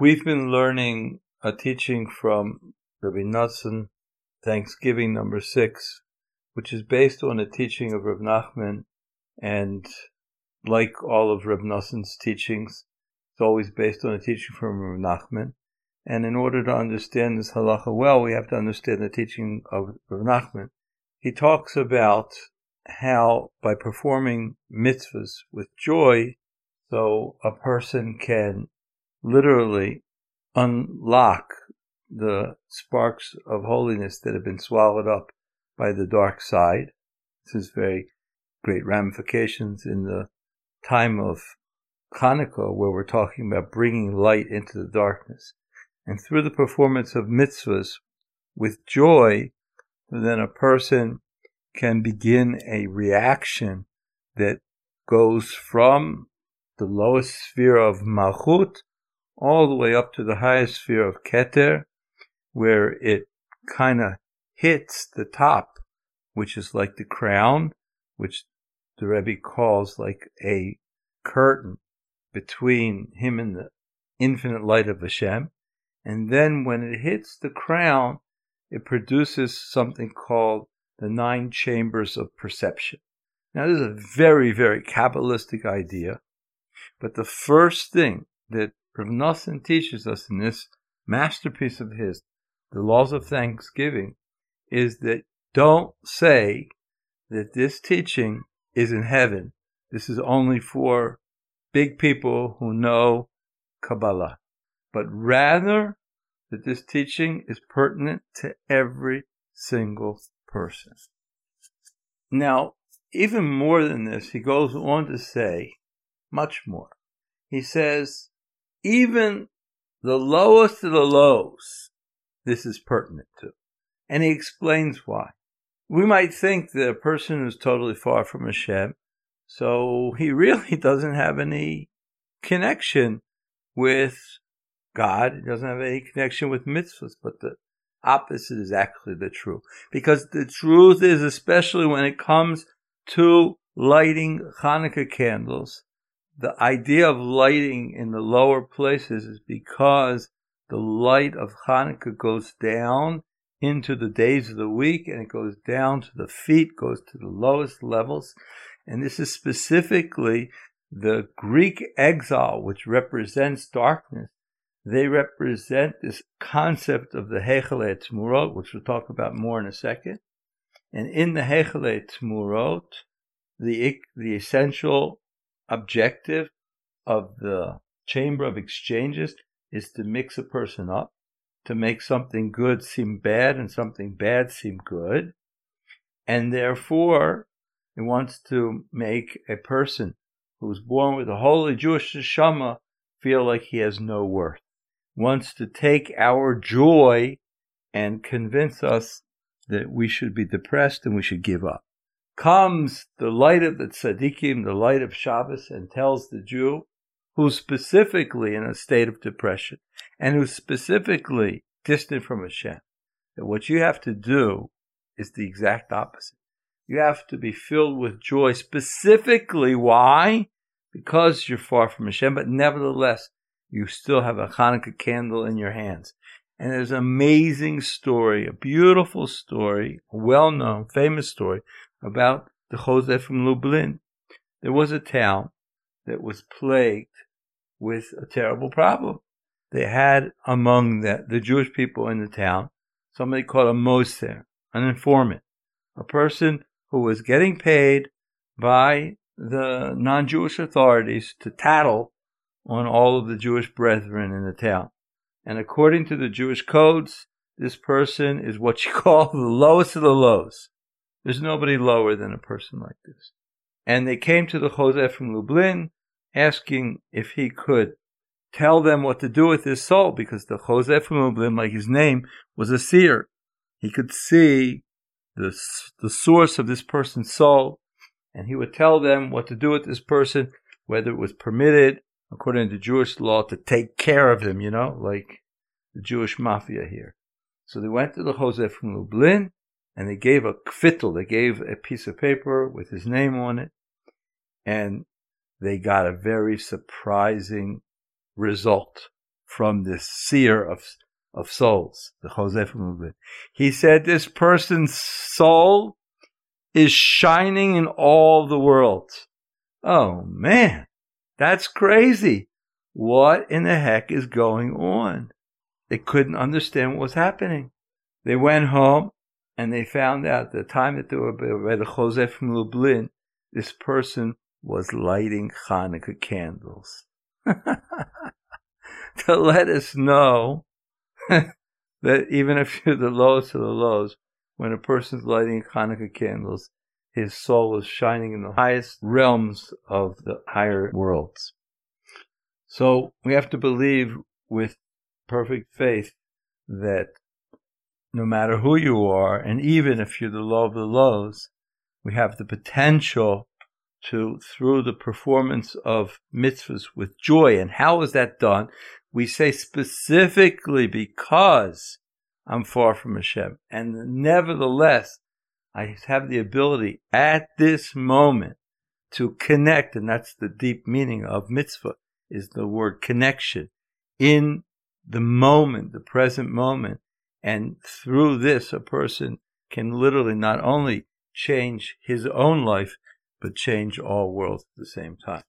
We've been learning a teaching from Rabbi Nosson, Thanksgiving number six, which is based on a teaching of Rav Nachman, and like all of Rav Nosson's teachings, it's always based on a teaching from Rav Nachman. And in order to understand this halacha well, we have to understand the teaching of Rav Nachman. He talks about how by performing mitzvahs with joy, so a person can literally unlock the sparks of holiness that have been swallowed up by the dark side. This has very great ramifications in the time of Hanukkah, where we're talking about bringing light into the darkness. And through the performance of mitzvahs with joy, then a person can begin a reaction that goes from the lowest sphere of Malchut all the way up to the highest sphere of Keter, where it kind of hits the top, which is like the crown, which the Rebbe calls like a curtain between him and the infinite light of Hashem. And then when it hits the crown, it produces something called the nine chambers of perception. Now, this is a very, very Kabbalistic idea, but the first thing that Rav Nosson teaches us in this masterpiece of his, the laws of thanksgiving, is that don't say that this teaching is in heaven. This is only for big people who know Kabbalah, but rather that this teaching is pertinent to every single person. Now, even more than this, he goes on to say much more. He says, even the lowest of the lows, this is pertinent to. And he explains why. We might think that a person is totally far from Hashem, so he really doesn't have any connection with God. He doesn't have any connection with mitzvahs, but the opposite is actually the truth. Because the truth is, especially when it comes to lighting Hanukkah candles, the idea of lighting in the lower places is because the light of Hanukkah goes down into the days of the week and it goes down to the feet, goes to the lowest levels. And this is specifically the Greek exile, which represents darkness. They represent this concept of the Hechele Tmurot, which we'll talk about more in a second. And in the Hechele Tmurot, the, the essential objective of the chamber of exchanges is to mix a person up, to make something good seem bad and something bad seem good. And therefore, it wants to make a person who was born with a holy Jewish neshama feel like he has no worth. Wants to take our joy and convince us that we should be depressed and we should give up comes the light of the tzaddikim, the light of Shabbos, and tells the Jew who's specifically in a state of depression and who's specifically distant from Hashem that what you have to do is the exact opposite. You have to be filled with joy specifically. Why? Because you're far from Hashem, but nevertheless, you still have a Hanukkah candle in your hands. And there's an amazing story, a beautiful story, a well known, famous story about the Chozeh from Lublin. There was a town that was plagued with a terrible problem. They had among the, the Jewish people in the town somebody called a Moser, an informant, a person who was getting paid by the non Jewish authorities to tattle on all of the Jewish brethren in the town. And according to the Jewish codes, this person is what you call the lowest of the lows. There's nobody lower than a person like this. And they came to the Chozeh from Lublin asking if he could tell them what to do with his soul because the Chozeh from Lublin, like his name, was a seer. He could see the, the source of this person's soul and he would tell them what to do with this person, whether it was permitted, according to Jewish law, to take care of him, you know, like the Jewish mafia here. So they went to the Chozeh from Lublin and they gave a kvittel, they gave a piece of paper with his name on it, and they got a very surprising result from this seer of of souls, the Joseph movement. He said this person's soul is shining in all the world. Oh man, that's crazy. What in the heck is going on? They couldn't understand what was happening. They went home and they found out the time that they were by the from Lublin, this person was lighting Hanukkah candles. to let us know that even if you're the lowest of the lows, when a person's lighting Hanukkah candles, his soul is shining in the highest realms of the higher worlds. So we have to believe with perfect faith that no matter who you are, and even if you're the low of the lows, we have the potential to, through the performance of mitzvahs with joy. And how is that done? We say specifically because I'm far from Hashem. And nevertheless, I have the ability at this moment to connect, and that's the deep meaning of mitzvah, is the word connection in the moment, the present moment. And through this, a person can literally not only change his own life, but change all worlds at the same time.